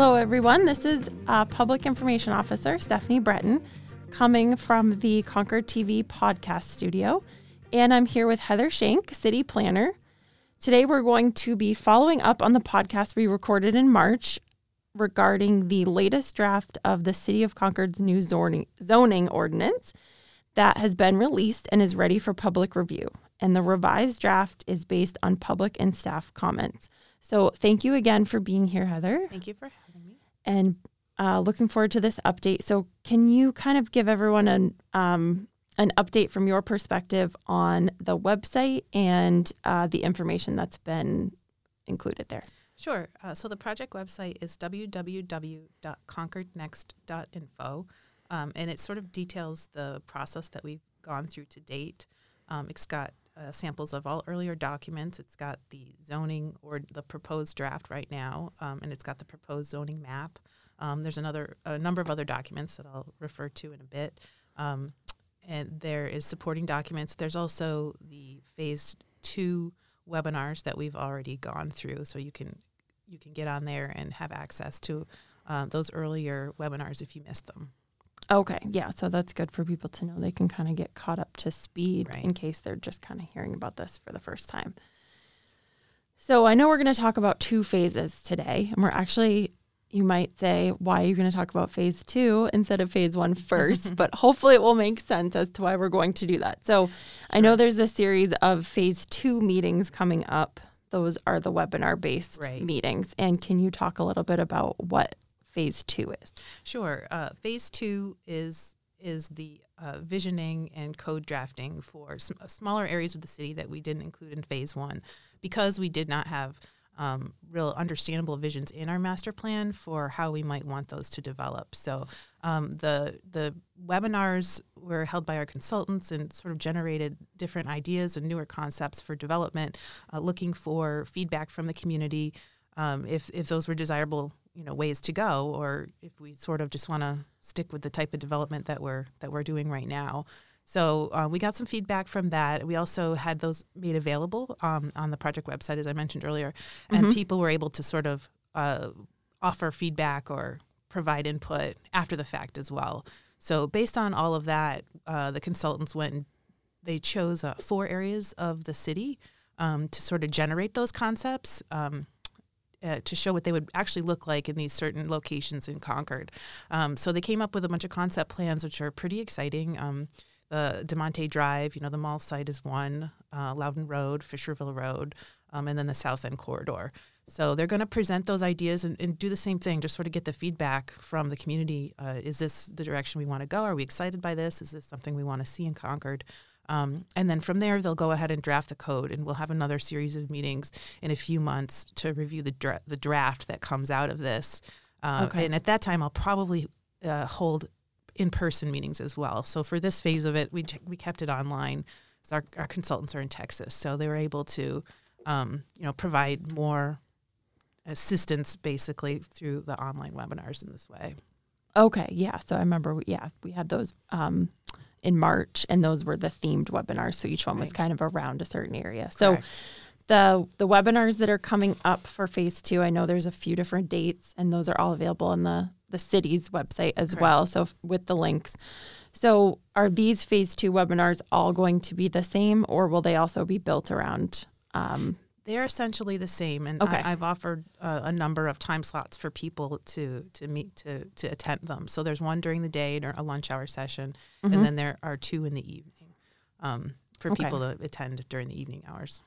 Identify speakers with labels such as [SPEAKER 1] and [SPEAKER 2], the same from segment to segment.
[SPEAKER 1] Hello, everyone. This is uh, Public Information Officer Stephanie Breton coming from the Concord TV podcast studio. And I'm here with Heather Shank, City Planner. Today, we're going to be following up on the podcast we recorded in March regarding the latest draft of the City of Concord's new zoning, zoning ordinance that has been released and is ready for public review. And the revised draft is based on public and staff comments. So, thank you again for being here, Heather.
[SPEAKER 2] Thank you for having me.
[SPEAKER 1] and uh, looking forward to this update. So, can you kind of give everyone an um, an update from your perspective on the website and uh, the information that's been included there?
[SPEAKER 2] Sure. Uh, so the project website is www.concordnext.info, um, and it sort of details the process that we've gone through to date. Um, it's got uh, samples of all earlier documents. It's got the zoning or the proposed draft right now, um, and it's got the proposed zoning map. Um, there's another a number of other documents that I'll refer to in a bit, um, and there is supporting documents. There's also the phase two webinars that we've already gone through, so you can you can get on there and have access to uh, those earlier webinars if you missed them.
[SPEAKER 1] Okay, yeah, so that's good for people to know. They can kind of get caught up to speed
[SPEAKER 2] Right.
[SPEAKER 1] in case they're just kind of hearing about this for the first time. So I know we're going to talk about two phases today, and we're actually, you might say, why are you going to talk about phase two instead of phase one first? but hopefully it will make sense as to why we're going to do that. So I know there's a series of phase two meetings coming up. Those are the webinar based
[SPEAKER 2] Right.
[SPEAKER 1] meetings. And can you talk a little bit about what phase two is?
[SPEAKER 2] Sure. Uh, phase two is is the uh, visioning and code drafting for sm- smaller areas of the city that we didn't include in phase one because we did not have um, real understandable visions in our master plan for how we might want those to develop. So um, the the webinars were held by our consultants and sort of generated different ideas and newer concepts for development, uh, looking for feedback from the community um, if if those were desirable you know ways to go or if we sort of just want to stick with the type of development that we're that we're doing right now. So uh, we got some feedback from that. We also had those made available um, on the project website as i mentioned earlier and people were able to sort of uh, offer feedback or provide input after the fact as well. So based on all of that uh, the consultants went and they chose uh, four areas of the city um, to sort of generate those concepts um, uh, to show what they would actually look like in these certain locations in Concord. Um, so they came up with a bunch of concept plans, which are pretty exciting. Um, the D'Amante Drive, you know, the mall site is one, uh, Loudon Road, Fisherville Road, um, and then the South End Corridor. So they're going to present those ideas and, and do the same thing, just sort of get the feedback from the community. Uh, is this the direction we want to go? Are we excited by this? Is this something we want to see in Concord? Um, and then from there, they'll go ahead and draft the code, and we'll have another series of meetings in a few months to review the dra- the draft that comes out of this. Uh,
[SPEAKER 1] Okay.
[SPEAKER 2] And at that time, I'll probably uh, hold in person meetings as well. So for this phase of it, we ch- we kept it online. 'cause Our, our consultants are in Texas, so they were able to, um, you know, provide more assistance basically through the online webinars in this way.
[SPEAKER 1] Okay, yeah. So I remember, we, yeah, we had those um, in March, and those were the themed webinars. So each one was kind of around a certain area. So
[SPEAKER 2] Correct.
[SPEAKER 1] the the webinars that are coming up for phase two, I know there's a few different dates, and those are all available on the the city's website as
[SPEAKER 2] Correct.
[SPEAKER 1] well. So with the links. So are these phase two webinars all going to be the same, or will they also be built around? Um,
[SPEAKER 2] They're essentially the same, and
[SPEAKER 1] Okay.
[SPEAKER 2] I, I've offered uh, a number of time slots for people to to meet to to attend them. So there's one during the day, or a lunch hour session,
[SPEAKER 1] Mhm.
[SPEAKER 2] and then there are two in the evening um, for
[SPEAKER 1] Okay.
[SPEAKER 2] people to attend during the evening hours.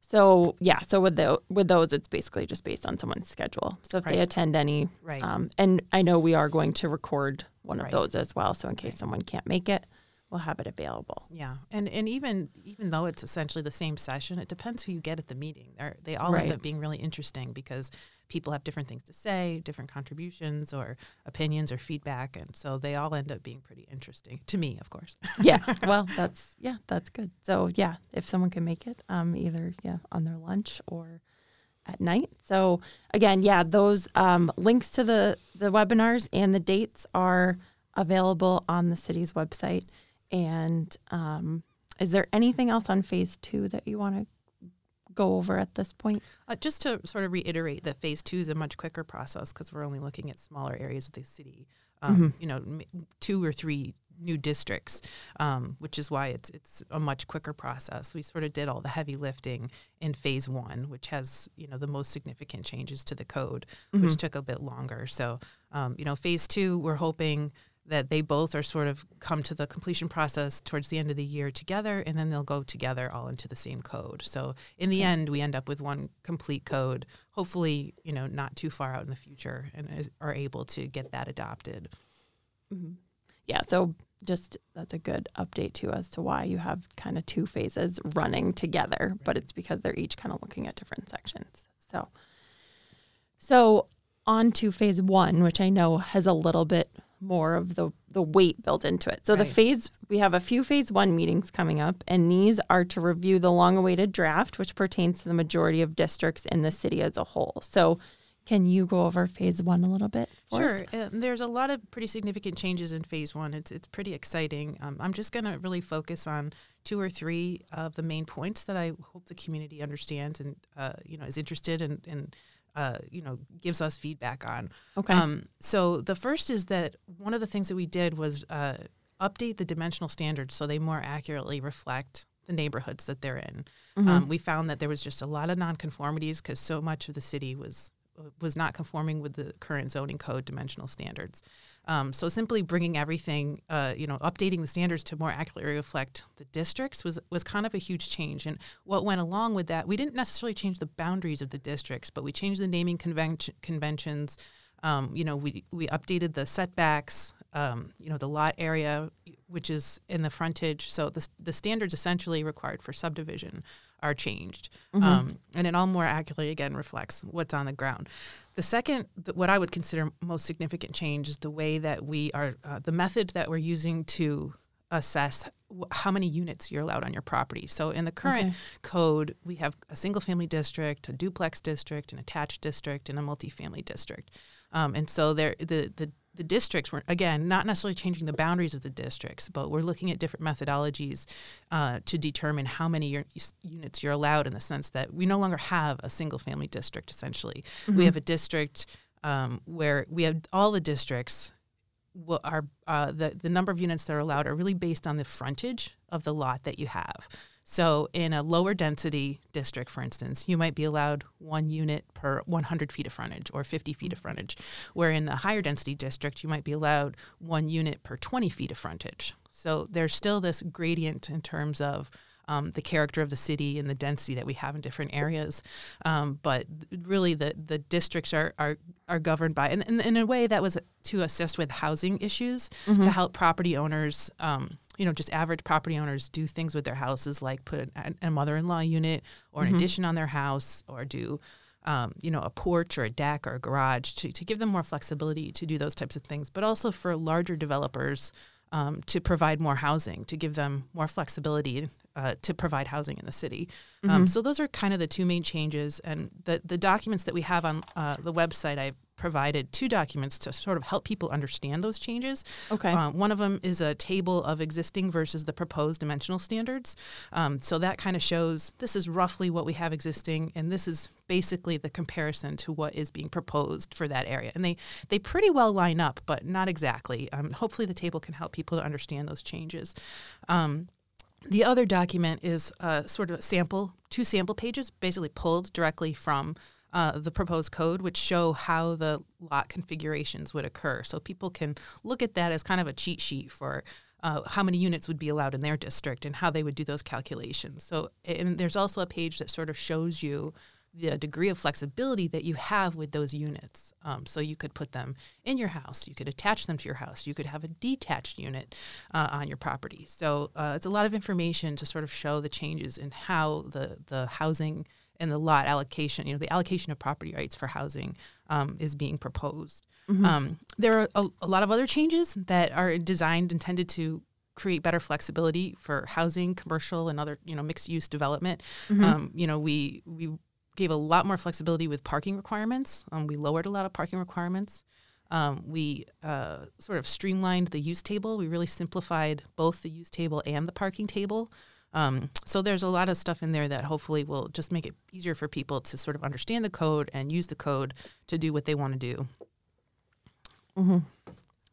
[SPEAKER 1] so yeah, so with the with those, it's basically just based on someone's schedule. So if they attend any
[SPEAKER 2] Right.
[SPEAKER 1] Um, and I know we are going to record one of
[SPEAKER 2] Right.
[SPEAKER 1] those as well. So in case someone can't make it, we'll have it available.
[SPEAKER 2] yeah, and and even even though it's essentially the same session, it depends who you get at the meeting. They're, they all
[SPEAKER 1] Right.
[SPEAKER 2] end up being really interesting because people have different things to say, different contributions or opinions or feedback, and so they all end up being pretty interesting to me, of course.
[SPEAKER 1] Yeah. well, that's yeah, that's good. So yeah, if someone can make it, um, either yeah on their lunch or at night. So again, yeah, those um, links to the the webinars and the dates are available on the city's website. And um, is there anything else on phase two that you want to go over at this point?
[SPEAKER 2] Uh, just to sort of reiterate that phase two is a much quicker process because we're only looking at smaller areas of the city. Um,
[SPEAKER 1] Mhm.
[SPEAKER 2] You know, two or three new districts, um, which is why it's it's a much quicker process. We sort of did all the heavy lifting in phase one, which has you know the most significant changes to the code, which
[SPEAKER 1] Mhm.
[SPEAKER 2] took a bit longer. So, um, you know, phase two, we're hoping that they both are sort of come to the completion process towards the end of the year together, and then they'll go together all into the same code. So, in the
[SPEAKER 1] Okay.
[SPEAKER 2] end, we end up with one complete code. Hopefully, you know, not too far out in the future, and are able to get that adopted.
[SPEAKER 1] Mhm. Yeah, so just that's a good update too as to why you have kind of two phases running together, but it's because they're each kind of looking at different sections. So, so on to phase one, which I know has a little bit more of the the weight built into it. So the phase we have a few phase one meetings coming up, and these are to review the long awaited draft, which pertains to the majority of districts in the city as a whole. So. Can you go over phase one a little bit?
[SPEAKER 2] Sure. Uh, there's a lot of pretty significant changes in phase one. It's it's pretty exciting. Um, I'm just going to really focus on two or three of the main points that I hope the community understands and uh, you know is interested in and uh, you know gives us feedback on.
[SPEAKER 1] Okay.
[SPEAKER 2] Um, so the first is that one of the things that we did was uh, update the dimensional standards so they more accurately reflect the neighborhoods that they're in.
[SPEAKER 1] Mhm.
[SPEAKER 2] Um, we found that there was just a lot of nonconformities because so much of the city was was not conforming with the current zoning code dimensional standards. Um, so simply bringing everything, uh, you know, updating the standards to more accurately reflect the districts was was kind of a huge change. And what went along with that, we didn't necessarily change the boundaries of the districts, but we changed the naming convention, conventions. Um, you know, we we updated the setbacks. Um, you know, the lot area, which is in the frontage. So the the standards essentially required for subdivision are changed,
[SPEAKER 1] Mhm.
[SPEAKER 2] um, and it all more accurately again reflects what's on the ground. The second, th- what I would consider most significant change is the way that we are, uh, the method that we're using to assess how many units you're allowed on your property. So in the current
[SPEAKER 1] Okay.
[SPEAKER 2] code, we have a single family district, a duplex district, an attached district, and a multifamily district. Um, and so there, the, the the districts were again not necessarily changing the boundaries of the districts, but we're looking at different methodologies uh, to determine how many your, units you're allowed. In the sense that we no longer have a single family district. Essentially,
[SPEAKER 1] Mhm.
[SPEAKER 2] we have a district um, where we have all the districts. Are uh, the the number of units that are allowed are really based on the frontage of the lot that you have. So, in a lower density district, for instance, you might be allowed one unit per 100 feet of frontage or 50 feet of frontage, where in the higher density district, you might be allowed one unit per 20 feet of frontage. So, there's still this gradient in terms of um, the character of the city and the density that we have in different areas. Um, but really, the, the districts are, are, are governed by, and, and in a way that was to assist with housing issues,
[SPEAKER 1] Mhm.
[SPEAKER 2] to help property owners, um, you know, just average property owners do things with their houses, like put a, a mother-in-law unit or an
[SPEAKER 1] Mhm.
[SPEAKER 2] addition on their house, or do, um, you know, a porch or a deck or a garage to, to give them more flexibility to do those types of things, but also for larger developers um, to provide more housing, to give them more flexibility uh, to provide housing in the city. Um,
[SPEAKER 1] Mhm.
[SPEAKER 2] so those are kind of the two main changes, and the the documents that we have on uh, the website, I've provided two documents to sort of help people understand those changes.
[SPEAKER 1] Okay.
[SPEAKER 2] Um, one of them is a table of existing versus the proposed dimensional standards. Um, so that kind of shows this is roughly what we have existing, and this is basically the comparison to what is being proposed for that area. And they they pretty well line up, but not exactly. Um, hopefully, the table can help people to understand those changes. Um, the other document is uh, sort of a sample, two sample pages, basically pulled directly from uh, the proposed code, which show how the lot configurations would occur. So people can look at that as kind of a cheat sheet for uh, how many units would be allowed in their district and how they would do those calculations. So, and there's also a page that sort of shows you the degree of flexibility that you have with those units. Um, so you could put them in your house, you could attach them to your house, you could have a detached unit uh, on your property. So uh, it's a lot of information to sort of show the changes in how the the housing and the lot allocation, you know, the allocation of property rights for housing um, is being proposed.
[SPEAKER 1] Mhm.
[SPEAKER 2] Um, there are a, a lot of other changes that are designed intended to create better flexibility for housing, commercial, and other you know mixed use development.
[SPEAKER 1] Mhm.
[SPEAKER 2] Um, you know, we we gave a lot more flexibility with parking requirements. Um, we lowered a lot of parking requirements. Um, we uh, sort of streamlined the use table. We really simplified both the use table and the parking table. Um, so there's a lot of stuff in there that hopefully will just make it easier for people to sort of understand the code and use the code to do what they want to do.
[SPEAKER 1] Mm-hmm.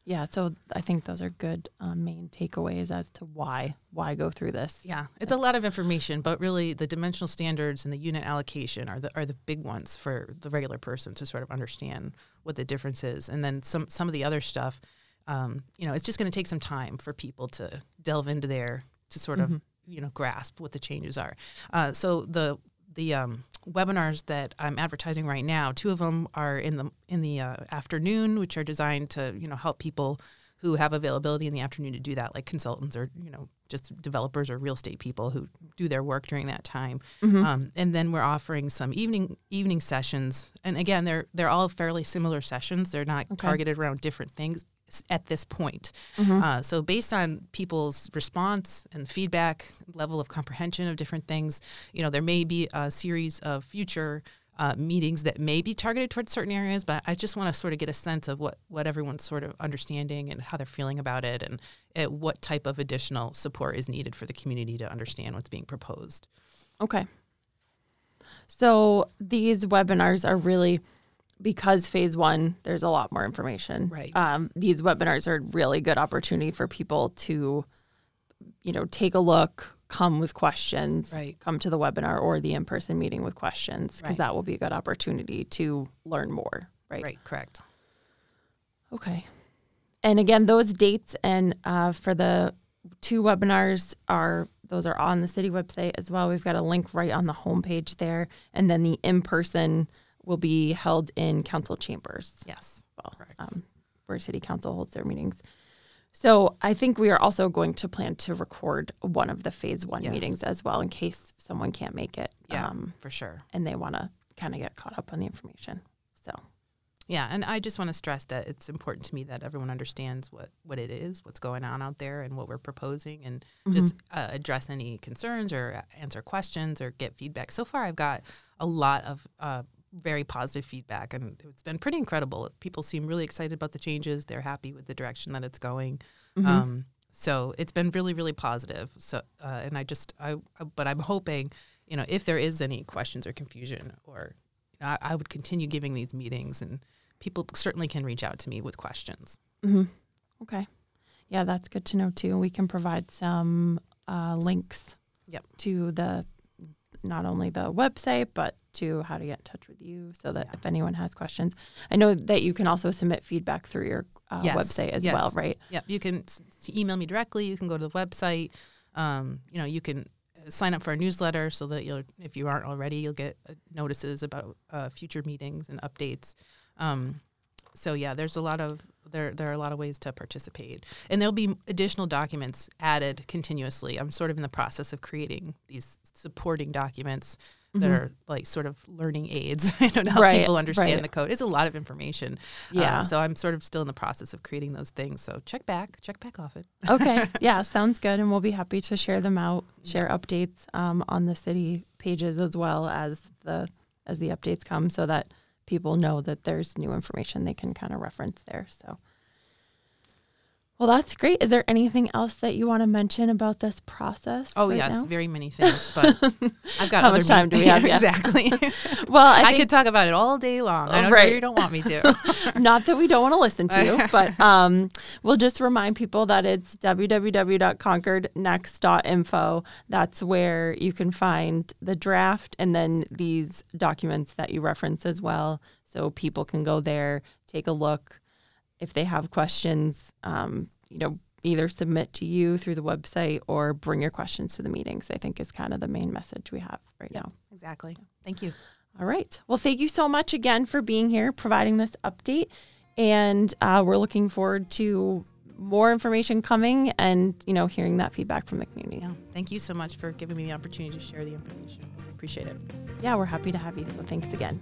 [SPEAKER 1] Yeah, so I think those are good um, main takeaways as to why why go through this.
[SPEAKER 2] Yeah, it's a lot of information, but really the dimensional standards and the unit allocation are the are the big ones for the regular person to sort of understand what the difference is, and then some some of the other stuff. Um, you know, it's just going to take some time for people to delve into there to sort of mm-hmm. You know grasp what the changes are. Uh, so the the um, webinars that I'm advertising right now, two of them are in the in the uh, afternoon, which are designed to you know help people who have availability in the afternoon to do that, like consultants or you know just developers or real estate people who do their work during that time. Mm-hmm. Um, and then we're offering some evening evening sessions, and again, they're they're all fairly similar sessions. They're not okay. targeted around different things, at this point. Mm-hmm. Uh, so, based on people's response and feedback, level of comprehension of different things, you know, there may be a series of future uh, meetings that may be targeted towards certain areas. But I just want to sort of get a sense of what what everyone's sort of understanding and how they're feeling about it, and uh, what type of additional support is needed for the community to understand what's being proposed.
[SPEAKER 1] Okay. So these webinars are really because phase one, there's a lot more information.
[SPEAKER 2] Right.
[SPEAKER 1] Um, these webinars are a really good opportunity for people to, you know, take a look, come with questions,
[SPEAKER 2] right.
[SPEAKER 1] come to the webinar or the in-person meeting with questions because right. that will be a good opportunity to learn more. Right.
[SPEAKER 2] Right. Correct.
[SPEAKER 1] Okay. And again, those dates and uh, for the two webinars are those are on the city website as well. We've got a link right on the homepage there, and then the in-person will be held in council chambers.
[SPEAKER 2] Yes.
[SPEAKER 1] Well, um, where city council holds their meetings. So I think we are also going to plan to record one of the phase one yes. meetings as well in case someone can't make it.
[SPEAKER 2] Yeah, um, for sure.
[SPEAKER 1] And they want to kind of get caught up on the information. So.
[SPEAKER 2] Yeah, and I just want to stress that it's important to me that everyone understands what, what it is, what's going on out there, and what we're proposing, and mm-hmm. just uh, address any concerns or answer questions or get feedback. So far, I've got a lot of uh, very positive feedback, and it's been pretty incredible. People seem really excited about the changes. They're happy with the direction that it's going. Mm-hmm. Um, so it's been really, really positive. So, uh, and I just, I, but I'm hoping, you know, if there is any questions or confusion, or you know, I, I would continue giving these meetings, and people certainly can reach out to me with questions.
[SPEAKER 1] Mm-hmm. Okay, yeah, that's good to know too. We can provide some uh, links.
[SPEAKER 2] Yep.
[SPEAKER 1] To the not only the website, but to how to get in touch with you so that yeah. if anyone has questions, I know that you can also submit feedback through your uh, yes. website as yes. well, right?
[SPEAKER 2] Yeah, you can email me directly. You can go to the website. Um, you know, you can uh, sign up for our newsletter so that you'll, if you aren't already, you'll get uh, notices about uh, future meetings and updates. Um, so yeah, there's a lot of there there are a lot of ways to participate, and there'll be additional documents added continuously. I'm sort of in the process of creating these supporting documents that mm-hmm. are like sort of learning aids. I don't know how right, people understand right. the code. It's a lot of information.
[SPEAKER 1] Yeah.
[SPEAKER 2] Um, so I'm sort of still in the process of creating those things. So check back, check back often.
[SPEAKER 1] okay. Yeah, sounds good. And we'll be happy to share them out, share updates um, on the city pages as well as the as the updates come, so that people know that there's new information they can kind of reference there. So. Well, that's great. Is there anything else that you want to mention about this process?
[SPEAKER 2] Oh, right yes,
[SPEAKER 1] now?
[SPEAKER 2] very many things. But I've got
[SPEAKER 1] how much time do we have?
[SPEAKER 2] Yeah. exactly.
[SPEAKER 1] well, I,
[SPEAKER 2] I could talk about it all day long. I know right. you don't want me to.
[SPEAKER 1] Not that we don't want to listen to, but um, we'll just remind people that it's www.concordnext.info. That's where you can find the draft and then these documents that you reference as well, so people can go there, take a look if they have questions, um, you know, either submit to you through the website or bring your questions to the meetings, I think is kind of the main message we have right now.
[SPEAKER 2] Exactly. Thank you.
[SPEAKER 1] All right. Well, thank you so much again for being here, providing this update. And uh, we're looking forward to more information coming and, you know, hearing that feedback from the community.
[SPEAKER 2] Yeah. Thank you so much for giving me the opportunity to share the information. Appreciate it.
[SPEAKER 1] Yeah, we're happy to have you. So thanks again.